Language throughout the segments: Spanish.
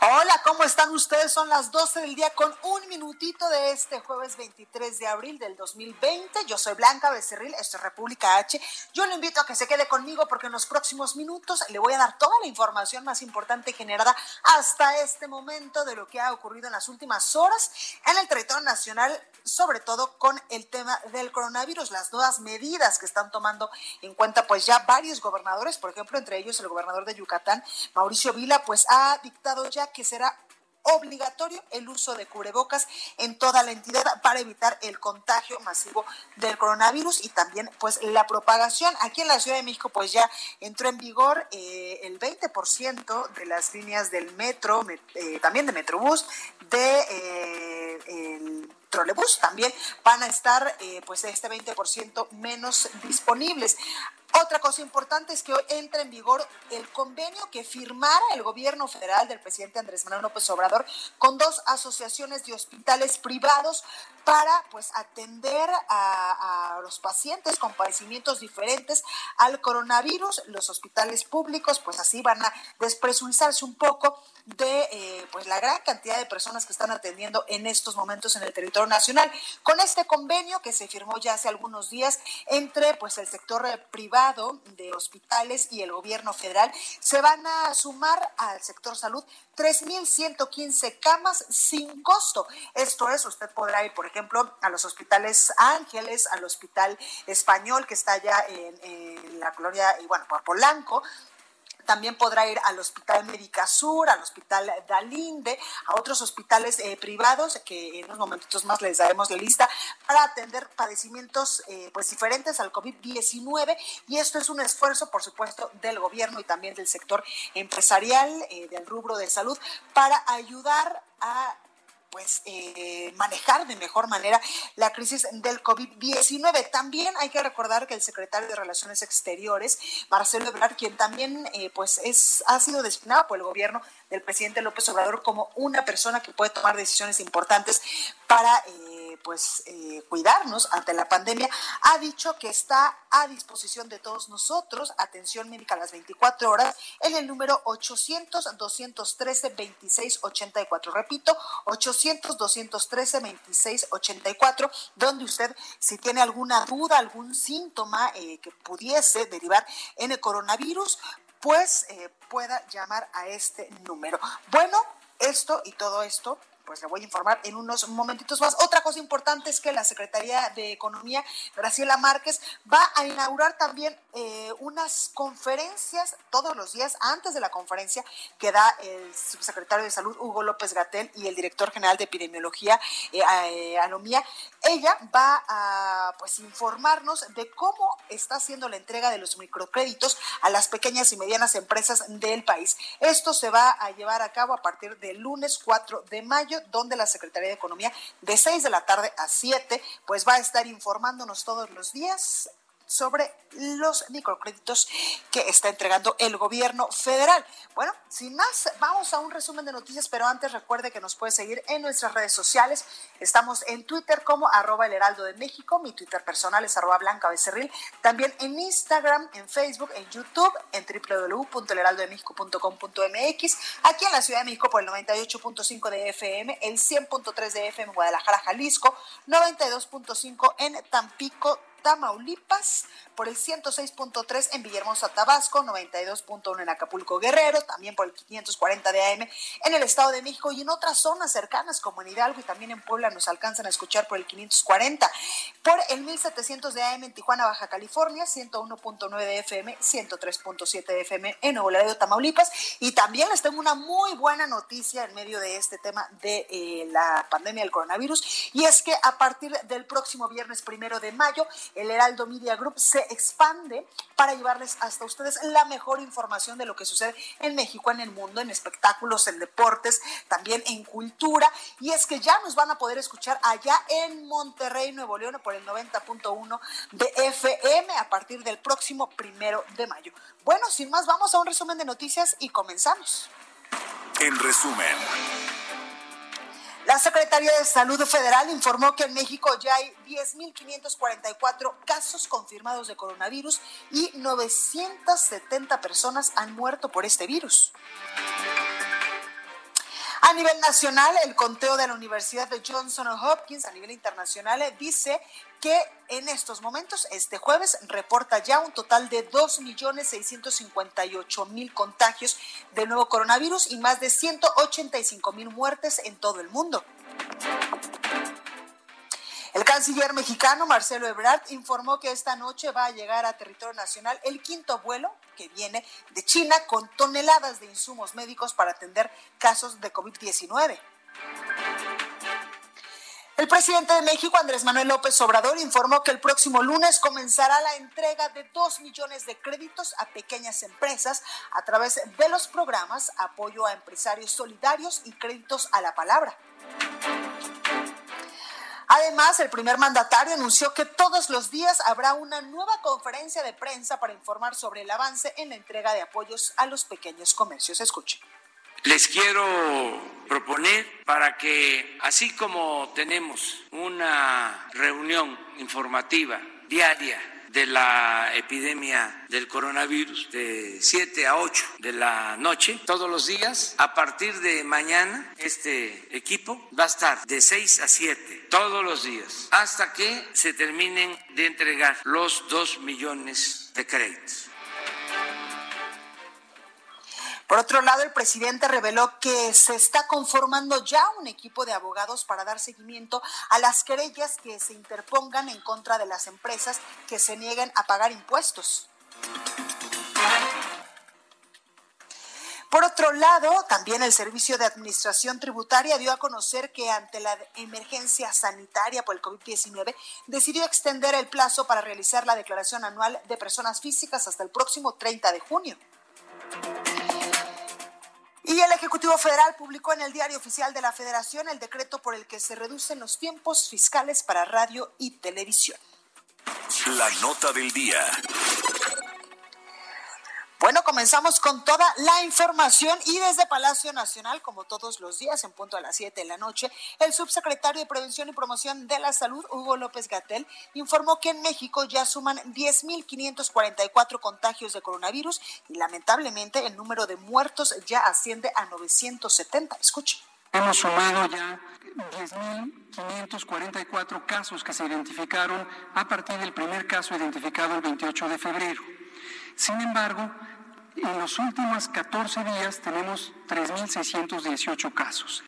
Hola, ¿cómo están ustedes? Son las 12 del día con un minutito de este jueves 23 de abril del 2020. Yo soy Blanca Becerril, esto es República H. Yo le invito a que se quede conmigo porque en los próximos minutos le voy a dar toda la información más importante generada hasta este momento de lo que ha ocurrido en las últimas horas en el territorio nacional, sobre todo con el tema del coronavirus, las nuevas medidas que están tomando en cuenta pues ya varios gobernadores, por ejemplo, entre ellos el gobernador de Yucatán, Mauricio Vila, pues ha dictado ya que será obligatorio el uso de cubrebocas en toda la entidad para evitar el contagio masivo del coronavirus y también pues la propagación. Aquí en la Ciudad de México pues ya entró en vigor eh, el 20% de las líneas del metro, eh, también de Metrobús, de eh, trolebús también van a estar pues este 20% menos disponibles. Otra cosa importante es que hoy entra en vigor el convenio que firmara el gobierno federal del presidente Andrés Manuel López Obrador con dos asociaciones de hospitales privados para pues atender a, a los pacientes con padecimientos diferentes al coronavirus. Los hospitales públicos pues así van a despresurizarse un poco de eh, pues la gran cantidad de personas que están atendiendo en estos momentos en el territorio nacional. Con este convenio que se firmó ya hace algunos días entre pues el sector privado de hospitales y el gobierno federal, se van a sumar al sector salud 3.115 camas sin costo. Esto es, usted podrá ir, por ejemplo, a los hospitales Ángeles, al hospital español que está allá en, en la colonia, y bueno, por Polanco, también podrá ir al Hospital Médica Sur, al Hospital Dalinde, a otros hospitales eh, privados que en unos momentitos más les daremos la lista para atender padecimientos eh, pues diferentes al COVID-19 y esto es un esfuerzo, por supuesto, del gobierno y también del sector empresarial, eh, del rubro de salud, para ayudar a pues eh, manejar de mejor manera la crisis del COVID-19. También hay que recordar que el secretario de Relaciones Exteriores, Marcelo Ebrard, quien también eh, pues es ha sido designado por el gobierno del presidente López Obrador como una persona que puede tomar decisiones importantes para eh, pues eh, cuidarnos ante la pandemia, ha dicho que está a disposición de todos nosotros, atención médica a las 24 horas, en el número 800-213-2684. Repito, 800-213-2684, donde usted, si tiene alguna duda, algún síntoma eh, que pudiese derivar en el coronavirus, pues eh, pueda llamar a este número. Bueno, esto y todo esto pues le voy a informar en unos momentitos más. Otra cosa importante es que la Secretaría de Economía, Graciela Márquez, va a inaugurar también eh, unas conferencias todos los días antes de la conferencia que da el subsecretario de Salud, Hugo López Gatel, y el director general de Epidemiología, eh, eh, Anomía. Ella va a pues informarnos de cómo está haciendo la entrega de los microcréditos a las pequeñas y medianas empresas del país. Esto se va a llevar a cabo a partir del lunes 4 de mayo donde la Secretaría de Economía de 6 de la tarde a 7, pues va a estar informándonos todos los días sobre los microcréditos que está entregando el gobierno federal. Bueno, sin más, vamos a un resumen de noticias, pero antes recuerde que nos puede seguir en nuestras redes sociales. Estamos en Twitter como arroba el heraldo de México, mi Twitter personal es arroba blanca becerril, también en Instagram, en Facebook, en YouTube, en www.elheraldodemexico.com.mx, aquí en la Ciudad de México por el 98.5 de FM, el 100.3 de FM Guadalajara, Jalisco, 92.5 en Tampico, Tamaulipas, por el 106.3 en Villahermosa, Tabasco, 92.1 en Acapulco, Guerrero, también por el 540 de AM en el Estado de México y en otras zonas cercanas como en Hidalgo y también en Puebla nos alcanzan a escuchar por el 540, por el 1700 de AM en Tijuana, Baja California, 101.9 de FM, 103.7 de FM en Nuevo Laredo, Tamaulipas y también les tengo una muy buena noticia en medio de este tema de eh, la pandemia del coronavirus y es que a partir del próximo viernes primero de mayo el Heraldo Media Group se expande para llevarles hasta ustedes la mejor información de lo que sucede en México, en el mundo, en espectáculos, en deportes, también en cultura. Y es que ya nos van a poder escuchar allá en Monterrey, Nuevo León, por el 90.1 de FM a partir del próximo primero de mayo. Bueno, sin más, vamos a un resumen de noticias y comenzamos. En resumen. La Secretaría de Salud Federal informó que en México ya hay 10.544 casos confirmados de coronavirus y 970 personas han muerto por este virus. A nivel nacional, el conteo de la Universidad de Johnson Hopkins a nivel internacional dice que en estos momentos, este jueves, reporta ya un total de 2.658.000 contagios de nuevo coronavirus y más de 185.000 muertes en todo el mundo. El canciller mexicano Marcelo Ebrard informó que esta noche va a llegar a territorio nacional el quinto vuelo que viene de China con toneladas de insumos médicos para atender casos de COVID-19. El presidente de México, Andrés Manuel López Obrador, informó que el próximo lunes comenzará la entrega de dos millones de créditos a pequeñas empresas a través de los programas Apoyo a Empresarios Solidarios y Créditos a la Palabra. Además, el primer mandatario anunció que todos los días habrá una nueva conferencia de prensa para informar sobre el avance en la entrega de apoyos a los pequeños comercios. Escuchen. Les quiero proponer para que, así como tenemos una reunión informativa diaria de la epidemia del coronavirus de 7 a 8 de la noche todos los días. A partir de mañana este equipo va a estar de 6 a 7 todos los días hasta que se terminen de entregar los 2 millones de créditos. Por otro lado, el presidente reveló que se está conformando ya un equipo de abogados para dar seguimiento a las querellas que se interpongan en contra de las empresas que se nieguen a pagar impuestos. Por otro lado, también el Servicio de Administración Tributaria dio a conocer que ante la emergencia sanitaria por el COVID-19 decidió extender el plazo para realizar la declaración anual de personas físicas hasta el próximo 30 de junio. Y el Ejecutivo Federal publicó en el Diario Oficial de la Federación el decreto por el que se reducen los tiempos fiscales para radio y televisión. La nota del día. Bueno, comenzamos con toda la información y desde Palacio Nacional, como todos los días, en punto a las 7 de la noche, el subsecretario de Prevención y Promoción de la Salud, Hugo López Gatel, informó que en México ya suman 10.544 contagios de coronavirus y lamentablemente el número de muertos ya asciende a 970. Escuche. Hemos sumado ya 10.544 casos que se identificaron a partir del primer caso identificado el 28 de febrero. Sin embargo, en los últimos 14 días tenemos 3.618 casos.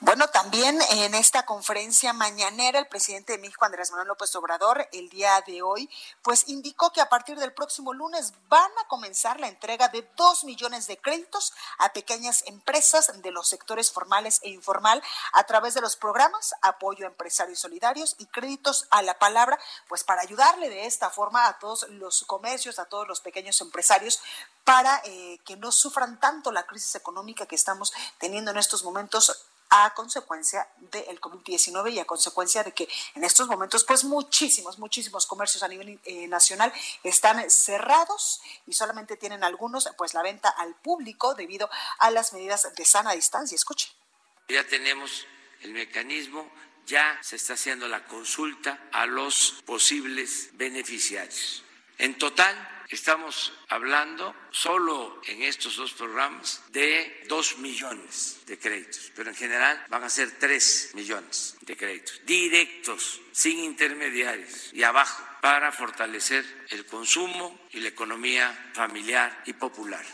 Bueno, también en esta conferencia mañanera, el presidente de México, Andrés Manuel López Obrador, el día de hoy, pues indicó que a partir del próximo lunes van a comenzar la entrega de dos millones de créditos a pequeñas empresas de los sectores formales e informal a través de los programas Apoyo a Empresarios Solidarios y Créditos a la Palabra, pues para ayudarle de esta forma a todos los comercios, a todos los pequeños empresarios, para eh, que no sufran tanto la crisis económica que estamos teniendo en estos momentos a consecuencia del COVID-19 y a consecuencia de que en estos momentos, pues muchísimos, muchísimos comercios a nivel eh, nacional están cerrados y solamente tienen algunos, pues la venta al público debido a las medidas de sana distancia. Escuche. Ya tenemos el mecanismo, ya se está haciendo la consulta a los posibles beneficiarios En total, estamos hablando solo en estos dos programas de dos millones de créditos, pero en general van a ser tres millones de créditos directos, sin intermediarios y abajo, para fortalecer el consumo y la economía familiar y popular.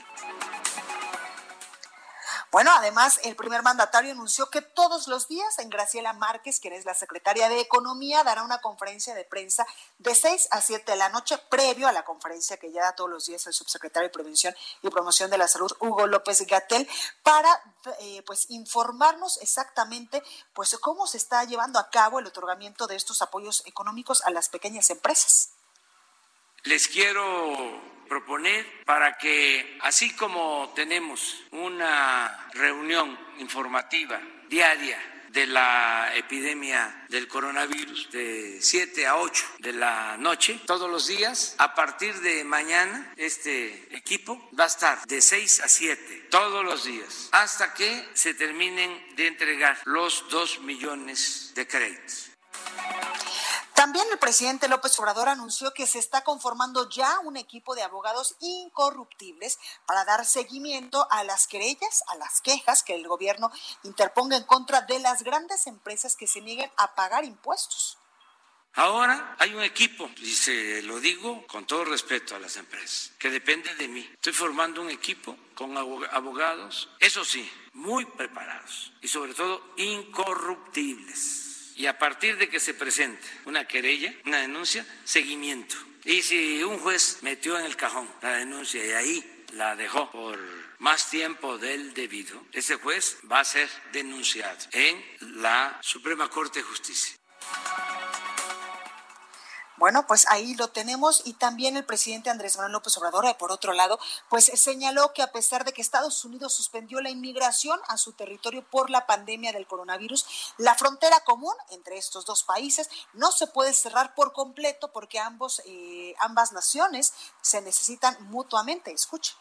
Bueno, además, el primer mandatario anunció que todos los días en Graciela Márquez, quien es la secretaria de Economía, dará una conferencia de prensa de 6 a 7 de la noche, previo a la conferencia que ya da todos los días el subsecretario de Prevención y Promoción de la Salud, Hugo López Gatel, para eh, pues informarnos exactamente pues cómo se está llevando a cabo el otorgamiento de estos apoyos económicos a las pequeñas empresas. Les quiero proponer para que, así como tenemos una reunión informativa diaria de la epidemia del coronavirus de 7 a 8 de la noche todos los días. A partir de mañana este equipo va a estar de 6 a 7 todos los días hasta que se terminen de entregar los 2 millones de créditos. También el presidente López Obrador anunció que se está conformando ya un equipo de abogados incorruptibles para dar seguimiento a las querellas, a las quejas que el gobierno interponga en contra de las grandes empresas que se nieguen a pagar impuestos. Ahora hay un equipo, y se lo digo con todo respeto a las empresas, que depende de mí. Estoy formando un equipo con abogados, eso sí, muy preparados y sobre todo incorruptibles y a partir de que se presente una querella, una denuncia, seguimiento. Y si un juez metió en el cajón la denuncia y ahí la dejó por más tiempo del debido, ese juez va a ser denunciado en la Suprema Corte de Justicia. Bueno, pues ahí lo tenemos y también el presidente Andrés Manuel López Obrador, por otro lado, pues señaló que a pesar de que Estados Unidos suspendió la inmigración a su territorio por la pandemia del coronavirus, la frontera común entre estos dos países no se puede cerrar por completo porque ambos, eh, ambas naciones se necesitan mutuamente. Escuche.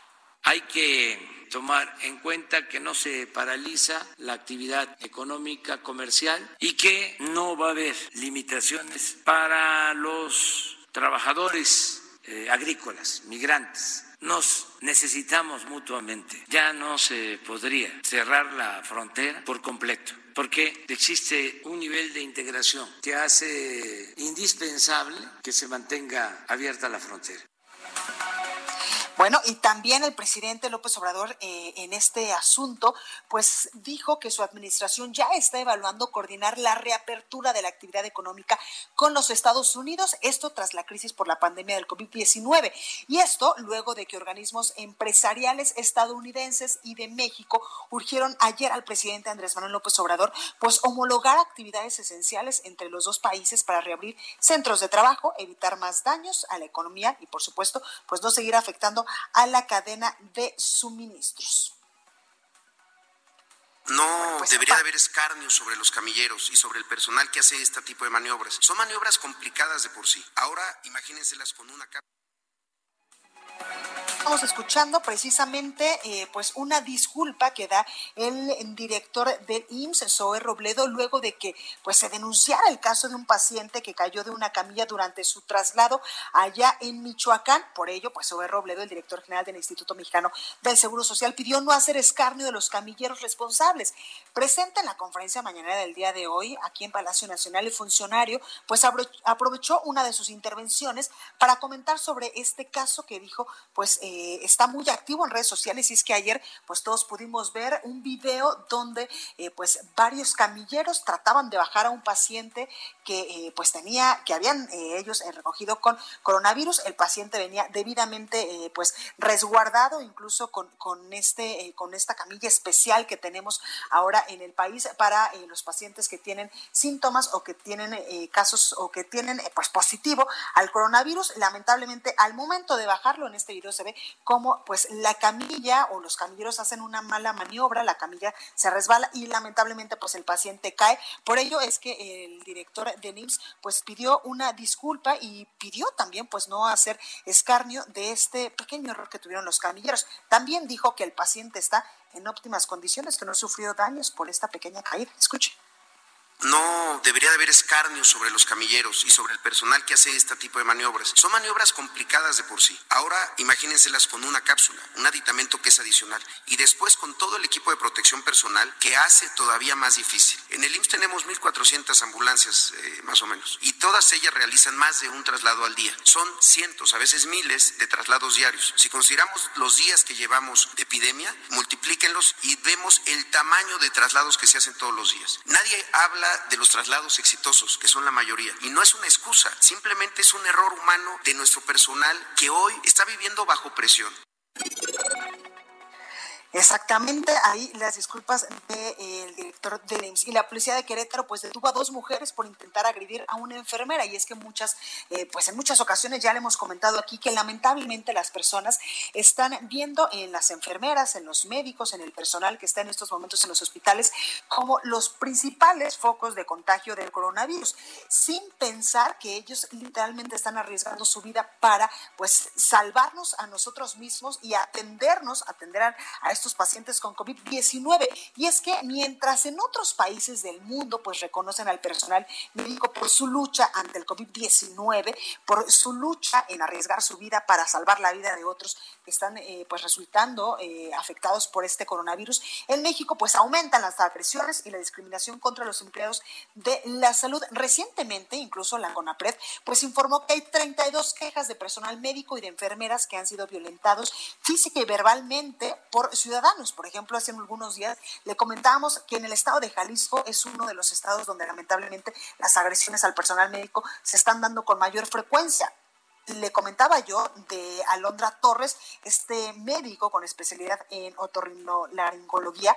Hay que tomar en cuenta que no se paraliza la actividad económica comercial y que no va a haber limitaciones para los trabajadores eh, agrícolas, migrantes. Nos necesitamos mutuamente. Ya no se podría cerrar la frontera por completo porque existe un nivel de integración que hace indispensable que se mantenga abierta la frontera. Bueno, y también el presidente López Obrador eh, en este asunto, pues dijo que su administración ya está evaluando coordinar la reapertura de la actividad económica con los Estados Unidos, esto tras la crisis por la pandemia del COVID-19. Y esto luego de que organismos empresariales estadounidenses y de México urgieron ayer al presidente Andrés Manuel López Obrador, pues homologar actividades esenciales entre los dos países para reabrir centros de trabajo, evitar más daños a la economía y, por supuesto, pues no seguir afectando a la cadena de suministros. No pues, debería haber escarnio sobre los camilleros y sobre el personal que hace este tipo de maniobras. Son maniobras complicadas de por sí. Ahora imagínenselas con una Estamos escuchando precisamente eh, pues una disculpa que da el director del IMSS, Zoe Robledo, luego de que pues se denunciara el caso de un paciente que cayó de una camilla durante su traslado allá en Michoacán. Por ello, pues Zoe Robledo, el director general del Instituto Mexicano del Seguro Social, pidió no hacer escarnio de los camilleros responsables. Presente en la conferencia mañana del día de hoy, aquí en Palacio Nacional, el funcionario pues aprovechó una de sus intervenciones para comentar sobre este caso que dijo pues eh, está muy activo en redes sociales y es que ayer pues todos pudimos ver un video donde eh, pues varios camilleros trataban de bajar a un paciente que eh, pues tenía, que habían ellos recogido con coronavirus, el paciente venía debidamente pues resguardado incluso con, con, este, con esta camilla especial que tenemos ahora en el país para los pacientes que tienen síntomas o que tienen casos o que tienen pues positivo al coronavirus. Lamentablemente al momento de bajarlo en este video se ve como pues la camilla o los camilleros hacen una mala maniobra, la camilla se resbala y lamentablemente pues el paciente cae. Por ello es que el director de NIMS pues pidió una disculpa y pidió también pues no hacer escarnio de este pequeño error que tuvieron los camilleros. También dijo que el paciente está en óptimas condiciones, que no ha sufrido daños por esta pequeña caída. Escuche No debería de haber escarnio sobre los camilleros y sobre el personal que hace este tipo de maniobras. Son maniobras complicadas de por sí. Ahora imagínenselas con una cápsula, un aditamento que es adicional. Y después con todo el equipo de protección personal que hace todavía más difícil. En el IMSS tenemos 1.400 ambulancias eh, más o menos. Y todas ellas realizan más de un traslado al día. Son cientos, a veces miles de traslados diarios. Si consideramos los días que llevamos de epidemia, multiplíquenlos y vemos el tamaño de traslados que se hacen todos los días. Nadie habla de los traslados exitosos, que son la mayoría. Y no es una excusa, simplemente es un error humano de nuestro personal que hoy está viviendo bajo presión. Exactamente, ahí las disculpas del director del IMSS. Y la policía de Querétaro pues detuvo a dos mujeres por intentar agredir a una enfermera. Y es que muchas, eh, pues en muchas ocasiones ya le hemos comentado aquí que lamentablemente las personas están viendo en las enfermeras, en los médicos, en el personal que está en estos momentos en los hospitales como los principales focos de contagio del coronavirus, sin pensar que ellos literalmente están arriesgando su vida para pues salvarnos a nosotros mismos y atendernos, atender a estos estos pacientes con COVID-19. Y es que mientras en otros países del mundo pues reconocen al personal médico por su lucha ante el COVID-19, por su lucha en arriesgar su vida para salvar la vida de otros que están eh, pues resultando eh, afectados por este coronavirus, en México pues aumentan las agresiones y la discriminación contra los empleados de la salud. Recientemente, incluso la CONAPRED pues informó que hay 32 quejas de personal médico y de enfermeras que han sido violentados física y verbalmente por ciudadanos Por ejemplo, hace algunos días le comentábamos que en el estado de Jalisco es uno de los estados donde lamentablemente las agresiones al personal médico se están dando con mayor frecuencia. Le comentaba yo de Alondra Torres, este médico con especialidad en otorrinolaringología,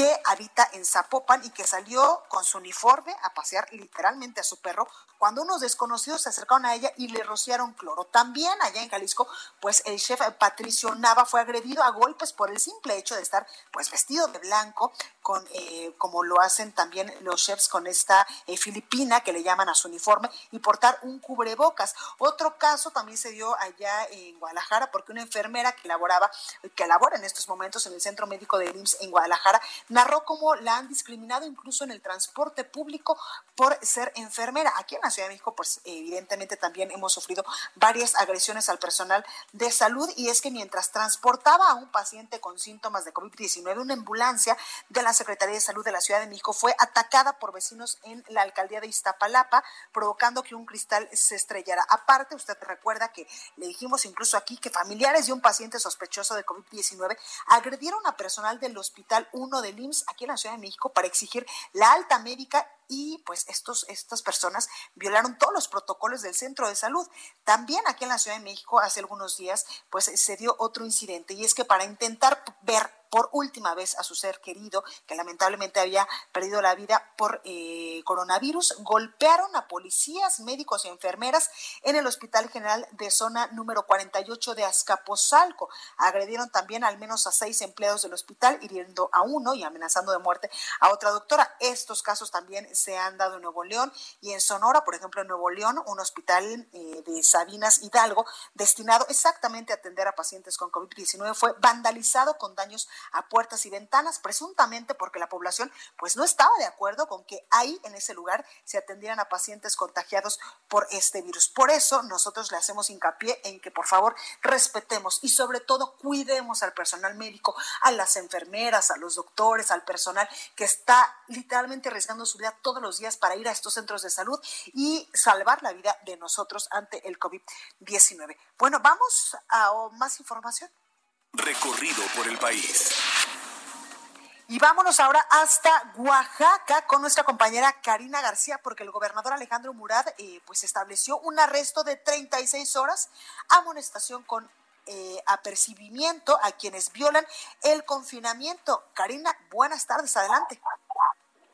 que habita en Zapopan y que salió con su uniforme a pasear literalmente a su perro cuando unos desconocidos se acercaron a ella y le rociaron cloro. También allá en Jalisco, pues el chef Patricio Nava fue agredido a golpes por el simple hecho de estar pues vestido de blanco, con eh, como lo hacen también los chefs con esta eh, filipina que le llaman a su uniforme y portar un cubrebocas. Otro caso también se dio allá en Guadalajara porque una enfermera que laboraba, que labora en estos momentos en el Centro Médico de IMSS en Guadalajara, narró cómo la han discriminado incluso en el transporte público por ser enfermera. Aquí en la Ciudad de México, pues evidentemente también hemos sufrido varias agresiones al personal de salud y es que mientras transportaba a un paciente con síntomas de COVID-19, una ambulancia de la Secretaría de Salud de la Ciudad de México fue atacada por vecinos en la alcaldía de Iztapalapa, provocando que un cristal se estrellara. Aparte, usted recuerda que le dijimos incluso aquí que familiares de un paciente sospechoso de COVID-19 agredieron a personal del Hospital 1 del IMSS aquí en la Ciudad de México para exigir la alta médica y pues estos, estas personas violaron todos los protocolos del centro de salud. También aquí en la Ciudad de México hace algunos días pues se dio otro incidente y es que para intentar ver por última vez a su ser querido, que lamentablemente había perdido la vida por eh, coronavirus, golpearon a policías, médicos y enfermeras en el Hospital General de Zona número 48 de Azcapotzalco. Agredieron también al menos a seis empleados del hospital, hiriendo a uno y amenazando de muerte a otra doctora. Estos casos también se han dado en Nuevo León y en Sonora, por ejemplo, en Nuevo León, un hospital eh, de Sabinas Hidalgo, destinado exactamente a atender a pacientes con COVID-19, fue vandalizado con daños a puertas y ventanas, presuntamente porque la población pues no estaba de acuerdo con que ahí en ese lugar se atendieran a pacientes contagiados por este virus. Por eso nosotros le hacemos hincapié en que por favor respetemos y sobre todo cuidemos al personal médico, a las enfermeras, a los doctores, al personal que está literalmente arriesgando su vida todos los días para ir a estos centros de salud y salvar la vida de nosotros ante el COVID-19. Bueno, vamos a más información. Recorrido por el país. Y vámonos ahora hasta Oaxaca con nuestra compañera Karina García, porque el gobernador Alejandro Murad eh, pues estableció un arresto de 36 horas, amonestación con eh, apercibimiento a quienes violan el confinamiento. Karina, buenas tardes, adelante.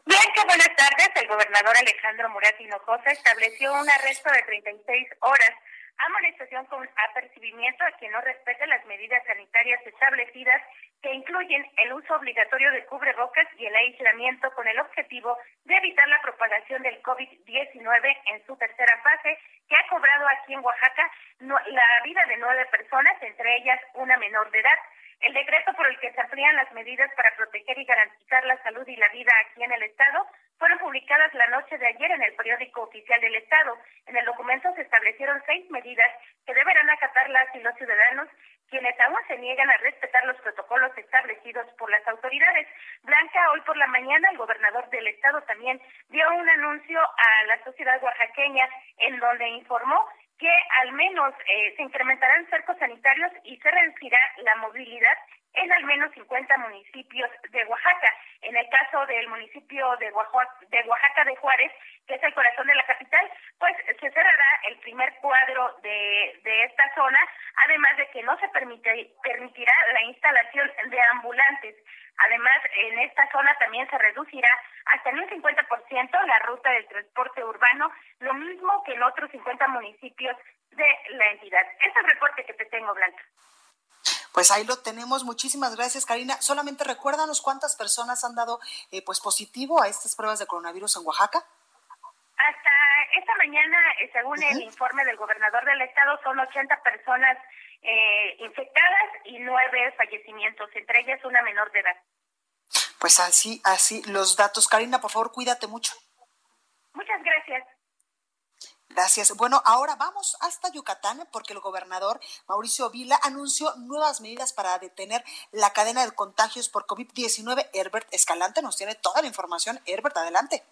Blanca, buenas tardes. El gobernador Alejandro Murat Hinojosa estableció un arresto de 36 horas amonestación con apercibimiento a quien no respete las medidas sanitarias establecidas que incluyen el uso obligatorio de cubrebocas y el aislamiento con el objetivo de evitar la propagación del COVID-19 en su tercera fase, que ha cobrado aquí en Oaxaca la vida de nueve personas, entre ellas una menor de edad. El decreto por el que se amplían las medidas para proteger y garantizar la salud y la vida aquí en el Estado fueron publicadas la noche de ayer en el periódico oficial del Estado. En el documento se establecieron seis medidas que deberán acatar las y los ciudadanos quienes aún se niegan a respetar los protocolos establecidos por las autoridades. Blanca, hoy por la mañana el gobernador del estado también dio un anuncio a la sociedad oaxaqueña en donde informó que al menos eh, se incrementarán cercos sanitarios y se reducirá la movilidad en al menos 50 municipios de Oaxaca. En el caso del municipio de Oaxaca, de Juárez, que es el corazón de la capital, pues se cerrará el primer cuadro de, de esta zona, además de que no se permite, permitirá la instalación de ambulantes. Además, en esta zona también se reducirá hasta en un 50% la ruta del transporte urbano, lo mismo que en otros 50 municipios de la entidad. Este es el reporte que te tengo, Blanca. Pues ahí lo tenemos. Muchísimas gracias, Karina. Solamente recuérdanos cuántas personas han dado eh, pues positivo a estas pruebas de coronavirus en Oaxaca. Hasta esta mañana, eh, según el informe del gobernador del estado, son 80 personas eh, infectadas y nueve fallecimientos, entre ellas una menor de edad. Pues así, así los datos. Karina, por favor, cuídate mucho. Muchas gracias. Gracias. Bueno, ahora vamos hasta Yucatán porque el gobernador Mauricio Vila anunció nuevas medidas para detener la cadena de contagios por COVID-19. Herbert Escalante nos tiene toda la información. Herbert, adelante.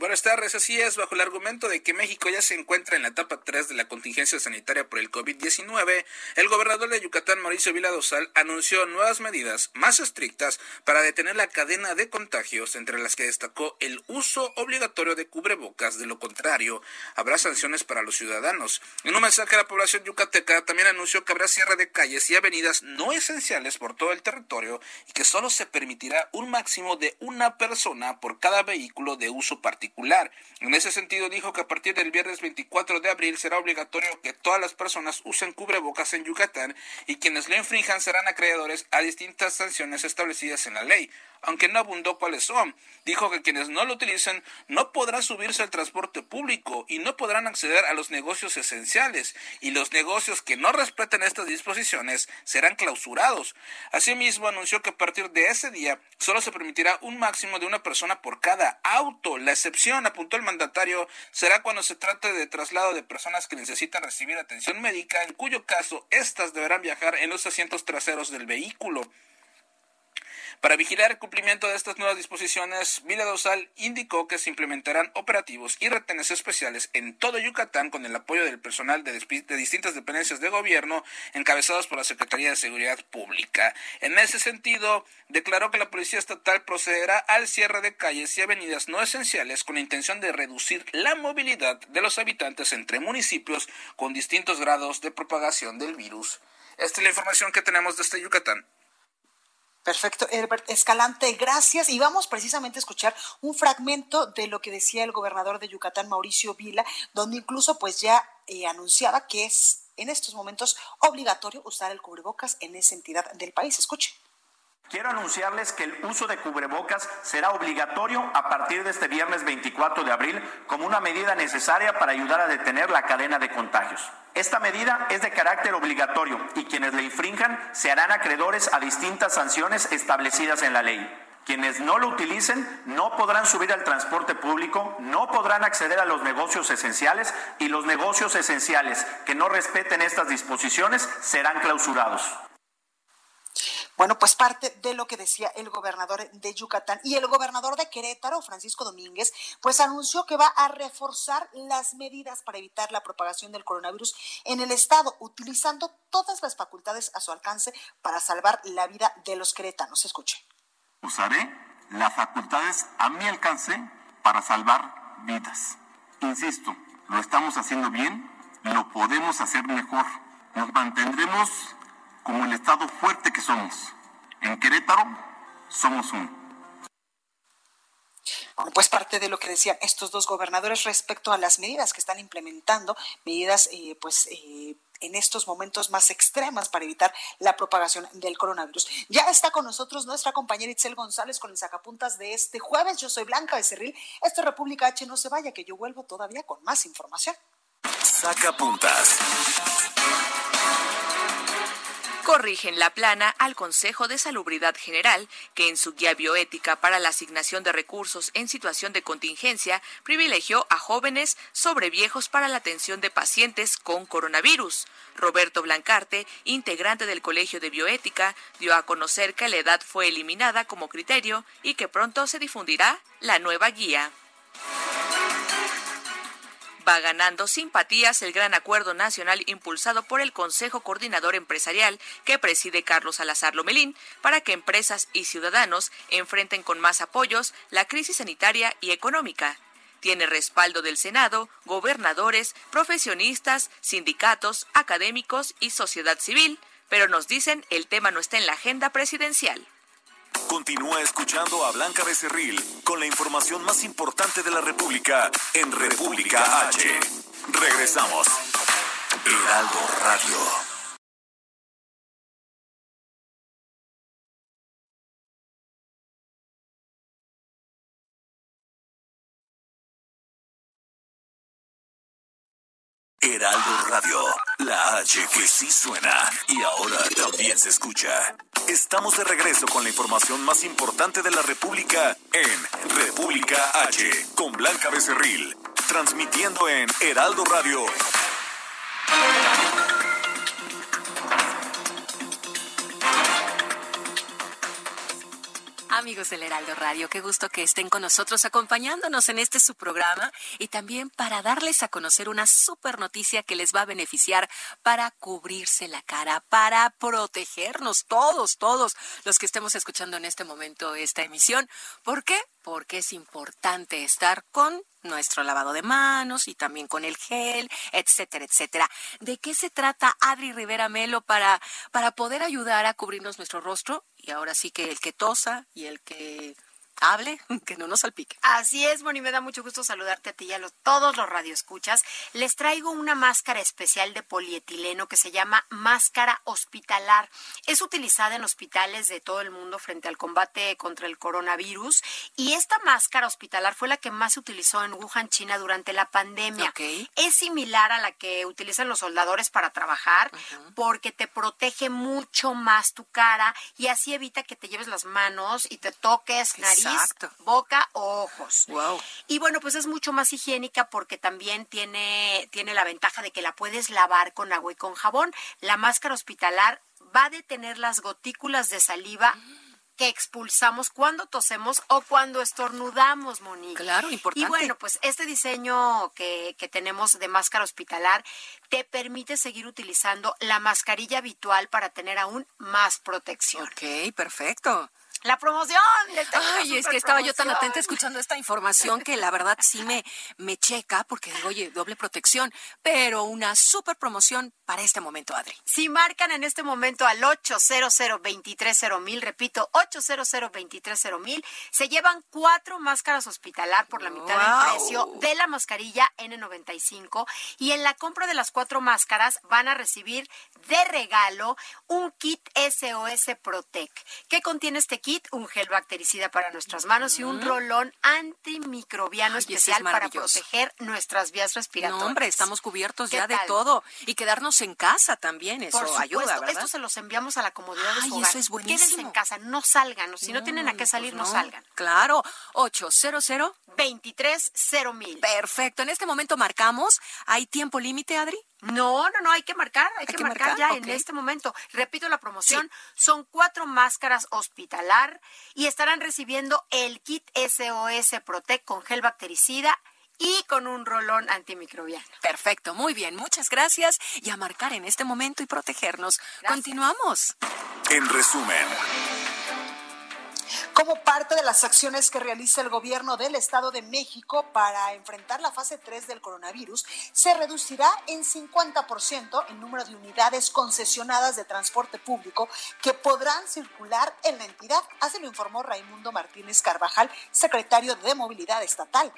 Buenas tardes, así es, bajo el argumento de que México ya se encuentra en la etapa 3 de la contingencia sanitaria por el COVID-19, el gobernador de Yucatán, Mauricio Vila Dosal, anunció nuevas medidas más estrictas para detener la cadena de contagios, entre las que destacó el uso obligatorio de cubrebocas, de lo contrario, habrá sanciones para los ciudadanos. En un mensaje a la población yucateca, también anunció que habrá cierre de calles y avenidas no esenciales por todo el territorio y que solo se permitirá un máximo de una persona por cada vehículo de uso particular en ese sentido, dijo que a partir del viernes 24 de abril será obligatorio que todas las personas usen cubrebocas en Yucatán y quienes lo infrinjan serán acreedores a distintas sanciones establecidas en la ley aunque no abundó cuáles son. Dijo que quienes no lo utilicen no podrán subirse al transporte público y no podrán acceder a los negocios esenciales, y los negocios que no respeten estas disposiciones serán clausurados. Asimismo, anunció que a partir de ese día solo se permitirá un máximo de una persona por cada auto. La excepción, apuntó el mandatario, será cuando se trate de traslado de personas que necesitan recibir atención médica, en cuyo caso éstas deberán viajar en los asientos traseros del vehículo. Para vigilar el cumplimiento de estas nuevas disposiciones, Vila Dosal indicó que se implementarán operativos y retenes especiales en todo Yucatán con el apoyo del personal de, distintas dependencias de gobierno encabezados por la Secretaría de Seguridad Pública. En ese sentido, declaró que la Policía Estatal procederá al cierre de calles y avenidas no esenciales con la intención de reducir la movilidad de los habitantes entre municipios con distintos grados de propagación del virus. Esta es la información que tenemos desde Yucatán. Perfecto, Herbert Escalante, gracias. Y vamos precisamente a escuchar un fragmento de lo que decía el gobernador de Yucatán, Mauricio Vila, donde incluso pues ya eh, anunciaba que es en estos momentos obligatorio usar el cubrebocas en esa entidad del país. Escuche. Quiero anunciarles que el uso de cubrebocas será obligatorio a partir de este viernes 24 de abril como una medida necesaria para ayudar a detener la cadena de contagios. Esta medida es de carácter obligatorio y quienes le infrinjan se harán acreedores a distintas sanciones establecidas en la ley. Quienes no lo utilicen no podrán subir al transporte público, no podrán acceder a los negocios esenciales y los negocios esenciales que no respeten estas disposiciones serán clausurados. Bueno, pues parte de lo que decía el gobernador de Yucatán y el gobernador de Querétaro, Francisco Domínguez, pues anunció que va a reforzar las medidas para evitar la propagación del coronavirus en el estado, utilizando todas las facultades a su alcance para salvar la vida de los queretanos. Escuche. Usaré las facultades a mi alcance para salvar vidas. Insisto, lo estamos haciendo bien, lo podemos hacer mejor. Nos mantendremos como el Estado fuerte que somos. En Querétaro somos uno. Bueno, pues parte de lo que decían estos dos gobernadores respecto a las medidas que están implementando, medidas eh, pues eh, en estos momentos más extremas para evitar la propagación del coronavirus. Ya está con nosotros nuestra compañera Itzel González con el sacapuntas de este jueves. Yo soy Blanca Becerril. Esto es República H. No se vaya, que yo vuelvo todavía con más información. Sacapuntas. Corrigen la plana al Consejo de Salubridad General, que en su guía bioética para la asignación de recursos en situación de contingencia privilegió a jóvenes sobre viejos para la atención de pacientes con coronavirus. Roberto Blancarte, integrante del Colegio de Bioética, dio a conocer que la edad fue eliminada como criterio y que pronto se difundirá la nueva guía va ganando simpatías el gran acuerdo nacional impulsado por el Consejo Coordinador Empresarial que preside Carlos Salazar Lomelín para que empresas y ciudadanos enfrenten con más apoyos la crisis sanitaria y económica. Tiene respaldo del Senado, gobernadores, profesionistas, sindicatos, académicos y sociedad civil, pero nos dicen el tema no está en la agenda presidencial. Continúa escuchando a Blanca Becerril con la información más importante de la República en República H. Regresamos. Heraldo Radio. Heraldo Radio, la H que sí suena y ahora también se escucha. Estamos de regreso con la información más importante de la República en República H con Blanca Becerril, transmitiendo en Heraldo Radio. Amigos del Heraldo Radio, qué gusto que estén con nosotros acompañándonos en este su programa y también para darles a conocer una super noticia que les va a beneficiar para cubrirse la cara, para protegernos todos, todos los que estemos escuchando en este momento esta emisión. ¿Por qué? Porque es importante estar con nuestro lavado de manos y también con el gel, etcétera, etcétera. ¿De qué se trata Adri Rivera Melo para, para poder ayudar a cubrirnos nuestro rostro? Y ahora sí que el que tosa y el que hable, que no nos salpique. Así es, Moni, me da mucho gusto saludarte a ti y a los, todos los radioescuchas. Les traigo una máscara especial de polietileno que se llama máscara hospitalar. Es utilizada en hospitales de todo el mundo frente al combate contra el coronavirus y esta máscara hospitalar fue la que más se utilizó en Wuhan, China durante la pandemia. Es similar a la que utilizan los soldadores para trabajar porque te protege mucho más tu cara y así evita que te lleves las manos y te toques nariz boca o ojos. Y bueno, pues es mucho más higiénica porque también tiene, tiene la ventaja de que la puedes lavar con agua y con jabón. La máscara hospitalar va a detener las gotículas de saliva. que expulsamos cuando tosemos o cuando estornudamos, Monique. Claro, importante. Y bueno, pues este diseño que, que, tenemos de máscara hospitalar te permite seguir utilizando la mascarilla habitual para tener aún más protección. Ok, perfecto. La promoción. Ay, es que estaba yo tan atenta escuchando esta información que la verdad sí me, me checa porque digo, oye, doble protección, pero una super promoción para este momento, Adri. Si marcan en este momento al 800 mil, repito, 800 mil, se llevan cuatro máscaras hospitalar por la mitad del precio de la mascarilla N95 y en la compra de las cuatro máscaras van a recibir de regalo un kit SOS Protec. ¿Qué contiene este kit? Un gel bactericida para nuestras manos y un rolón antimicrobiano especial para proteger nuestras vías respiratorias. No, hombre, estamos cubiertos ya de todo. Y quedarnos en casa también, eso ayuda, ¿verdad? Esto se los enviamos a la comodidad de su hogar. eso es buenísimo. Quédense en casa, no salgan. Si no, tienen a qué pues salir, no. salgan. Claro, 800 23 mil. Perfecto. En este momento marcamos. ¿Hay tiempo límite, Adri? No, no, no, hay que marcar, hay, que, marcar, ya en este momento. Repito la promoción, son cuatro máscaras hospitalar y estarán recibiendo el kit SOS Protect con gel bactericida y con un rolón antimicrobiano. Perfecto, muy bien, muchas gracias y a marcar en este momento y protegernos. Continuamos. En resumen. Como parte de las acciones que realiza el gobierno del Estado de México para enfrentar la fase 3 del coronavirus, se reducirá en 50% el número de unidades concesionadas de transporte público que podrán circular en la entidad. Así lo informó Raimundo Martínez Carvajal, secretario de Movilidad Estatal.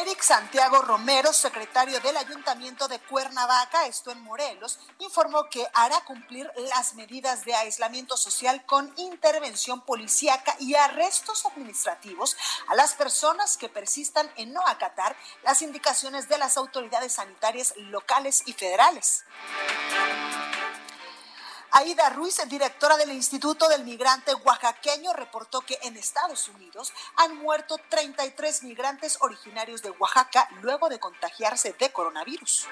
Eric Santiago Romero, secretario del Ayuntamiento de Cuernavaca, esto en Morelos, informó que hará cumplir las medidas de aislamiento social con intervención policíaca y arrestos administrativos a las personas que persistan en no acatar las indicaciones de las autoridades sanitarias locales y federales. Aida Ruiz, directora del Instituto del Migrante Oaxaqueño, reportó que en Estados Unidos han muerto 33 migrantes originarios de Oaxaca luego de contagiarse de coronavirus.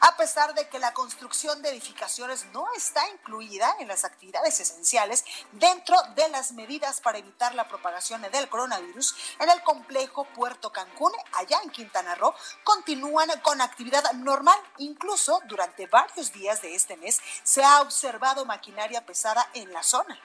A pesar de que la construcción de edificaciones no está incluida en las actividades esenciales dentro de las medidas para evitar la propagación del coronavirus, en el complejo Puerto Cancún, allá en Quintana Roo, continúan con actividad normal. Incluso durante varios días de este mes se ha observado maquinaria pesada en la zona.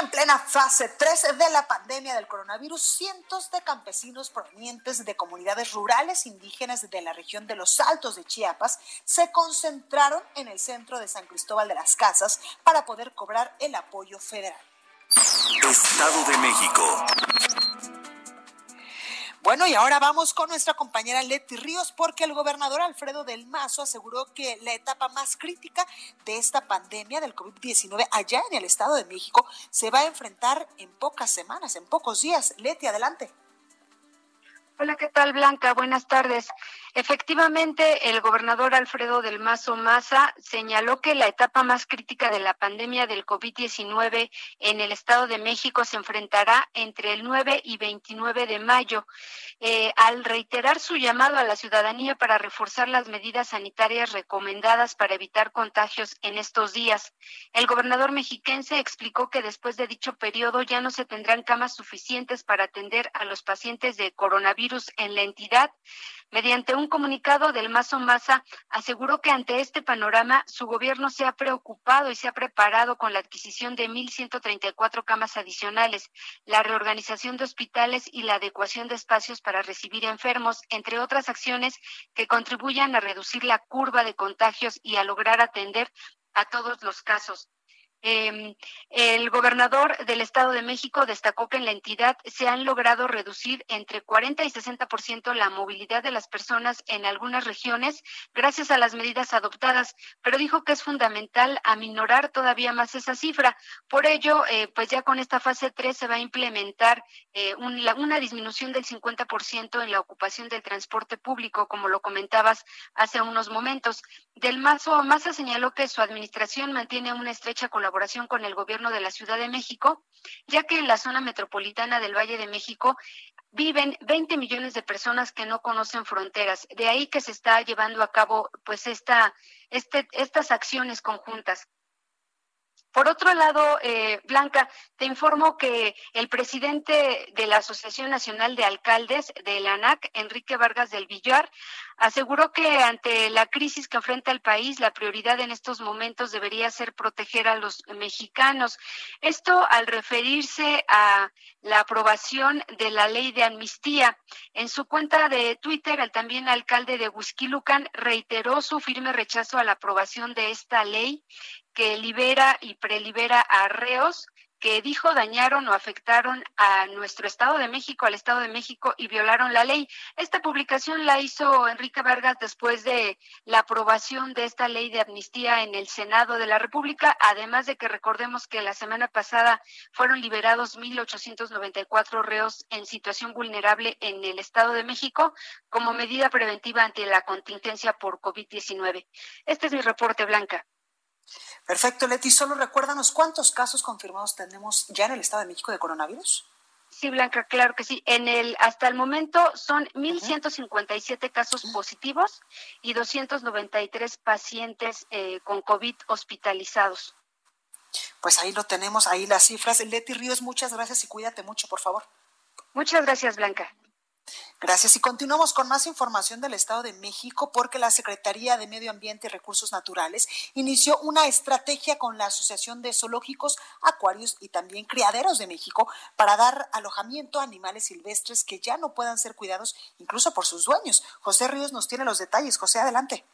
En plena fase 3 de la pandemia del coronavirus, cientos de campesinos provenientes de comunidades rurales indígenas de la región de los Altos de Chiapas se concentraron en el centro de San Cristóbal de las Casas para poder cobrar el apoyo federal. Estado de México. Bueno, y ahora vamos con nuestra compañera Leti Ríos, porque el gobernador Alfredo del Mazo aseguró que la etapa más crítica de esta pandemia del COVID-19 allá en el Estado de México se va a enfrentar en pocas semanas, en pocos días. Leti, adelante. Hola, ¿qué tal, Blanca? Buenas tardes. Efectivamente, el gobernador Alfredo del Mazo Maza señaló que la etapa más crítica de la pandemia del COVID-19 en el Estado de México se enfrentará entre el 9 y 29 de mayo. Eh, al reiterar su llamado a la ciudadanía para reforzar las medidas sanitarias recomendadas para evitar contagios en estos días, el gobernador mexiquense explicó que después de dicho periodo ya no se tendrán camas suficientes para atender a los pacientes de coronavirus en la entidad. Mediante un comunicado del Mazo Maza, aseguró que ante este panorama su gobierno se ha preocupado y se ha preparado con la adquisición de 1.134 camas adicionales, la reorganización de hospitales y la adecuación de espacios para recibir enfermos, entre otras acciones que contribuyan a reducir la curva de contagios y a lograr atender a todos los casos. Eh, el gobernador del Estado de México destacó que en la entidad se han logrado reducir entre 40 y 60% la movilidad de las personas en algunas regiones gracias a las medidas adoptadas, pero dijo que es fundamental aminorar todavía más esa cifra. Por ello, eh, pues ya con esta fase 3 se va a implementar eh, una disminución del 50% en la ocupación del transporte público, como lo comentabas hace unos momentos. Del Mazo, Maza señaló que su administración mantiene una estrecha colaboración colaboración con el gobierno de la Ciudad de México, ya que en la zona metropolitana del Valle de México viven 20 millones de personas que no conocen fronteras. De ahí que se está llevando a cabo pues esta, este, estas acciones conjuntas. Por otro lado, eh, Blanca, te informo que el presidente de la Asociación Nacional de Alcaldes de la ANAC, Enrique Vargas del Villar, aseguró que ante la crisis que enfrenta el país, la prioridad en estos momentos debería ser proteger a los mexicanos. Esto al referirse a la aprobación de la ley de amnistía. En su cuenta de Twitter, el también alcalde de Huizquilucan reiteró su firme rechazo a la aprobación de esta ley que libera y prelibera a reos que dijo dañaron o afectaron a nuestro Estado de México, al Estado de México y violaron la ley. Esta publicación la hizo Enrique Vargas después de la aprobación de esta ley de amnistía en el Senado de la República, además de que recordemos que la semana pasada fueron liberados 1.894 reos en situación vulnerable en el Estado de México como medida preventiva ante la contingencia por COVID-19. Este es mi reporte, Blanca. Perfecto, Leti. Solo recuérdanos cuántos casos confirmados tenemos ya en el Estado de México de coronavirus. Sí, Blanca, claro que sí. En el hasta el momento son 1.157 casos positivos y 293 pacientes eh, con COVID hospitalizados. Pues ahí lo tenemos, ahí las cifras. Leti Ríos, muchas gracias y cuídate mucho, por favor. Muchas gracias, Blanca. Gracias. Y continuamos con más información del Estado de México porque la Secretaría de Medio Ambiente y Recursos Naturales inició una estrategia con la Asociación de Zoológicos, Acuarios y también Criaderos de México para dar alojamiento a animales silvestres que ya no puedan ser cuidados incluso por sus dueños. José Ríos nos tiene los detalles. José, adelante.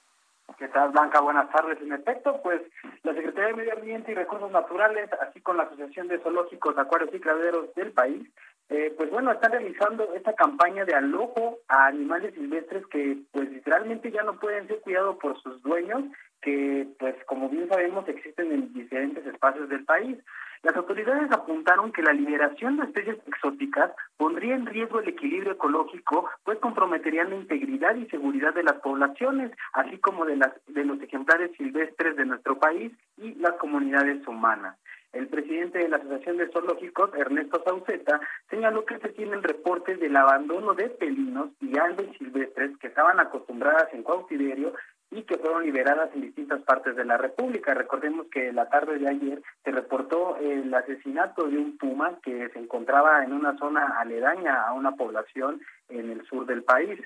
¿Qué tal, Blanca? Buenas tardes. En efecto, pues la Secretaría de Medio Ambiente y Recursos Naturales, así con la Asociación de Zoológicos, Acuarios y Criaderos del país, eh, pues bueno, están realizando esta campaña de alojo a animales silvestres que pues literalmente ya no pueden ser cuidados por sus dueños, que pues como bien sabemos existen en diferentes espacios del país. Las autoridades apuntaron que la liberación de especies exóticas pondría en riesgo el equilibrio ecológico, pues comprometerían la integridad y seguridad de las poblaciones, así como de, las, de los ejemplares silvestres de nuestro país y las comunidades humanas. El presidente de la Asociación de Zoológicos, Ernesto Sauceta, señaló que se tienen reportes del abandono de pelinos y aves silvestres que estaban acostumbradas en cautiverio y que fueron liberadas en distintas partes de la República. Recordemos que la tarde de ayer se reportó el asesinato de un puma que se encontraba en una zona aledaña a una población en el sur del país.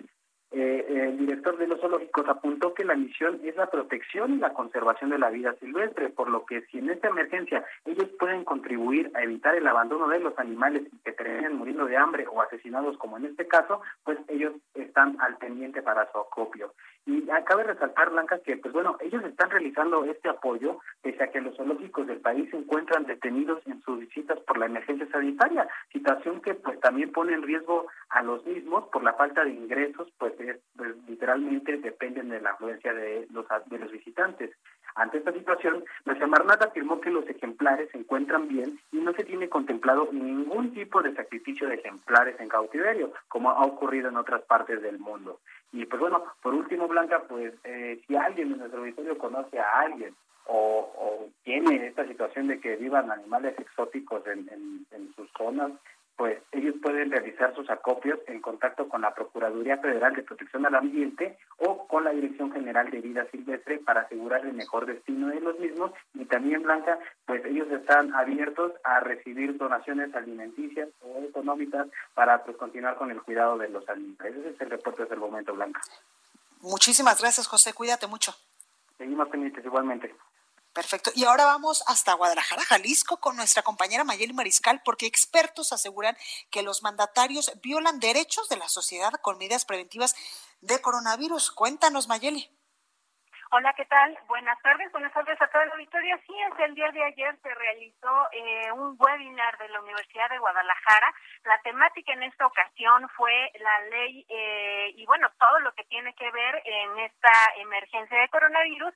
Eh, el director de los zoológicos apuntó que la misión es la protección y la conservación de la vida silvestre, por lo que si en esta emergencia ellos pueden contribuir a evitar el abandono de los animales que terminan muriendo de hambre o asesinados como en este caso, pues ellos están al pendiente para su acopio. Y cabe resaltar, Blanca, que pues bueno, ellos están realizando este apoyo pese a que los zoológicos del país se encuentran detenidos en sus visitas por la emergencia sanitaria, situación que pues también pone en riesgo a los mismos por la falta de ingresos, pues pues, literalmente dependen de la afluencia de los, de los visitantes. Ante esta situación, la Semarnat afirmó que los ejemplares se encuentran bien y no se tiene contemplado ningún tipo de sacrificio de ejemplares en cautiverio, como ha ocurrido en otras partes del mundo. Y pues bueno, por último, Blanca, pues eh, si alguien en nuestro auditorio conoce a alguien o, tiene esta situación de que vivan animales exóticos en, en sus zonas, pues ellos pueden realizar sus acopios en contacto con la Procuraduría Federal de Protección al Ambiente o con la Dirección General de Vida Silvestre para asegurar el mejor destino de los mismos y también Blanca, pues ellos están abiertos a recibir donaciones alimenticias o económicas para pues continuar con el cuidado de los animales. Ese es el reporte del momento, Blanca. Muchísimas gracias, José. Cuídate mucho. Seguimos pendientes igualmente. Perfecto. Y ahora vamos hasta Guadalajara, Jalisco, con nuestra compañera Mayeli Mariscal, porque expertos aseguran que los mandatarios violan derechos de la sociedad con medidas preventivas de coronavirus. Cuéntanos, Mayeli. Hola, ¿qué tal? Buenas tardes, buenas tardes a toda la auditoría. Sí, es el día de ayer se realizó eh, un webinar de la Universidad de Guadalajara. La temática en esta ocasión fue la ley eh, y bueno, todo lo que tiene que ver en esta emergencia de coronavirus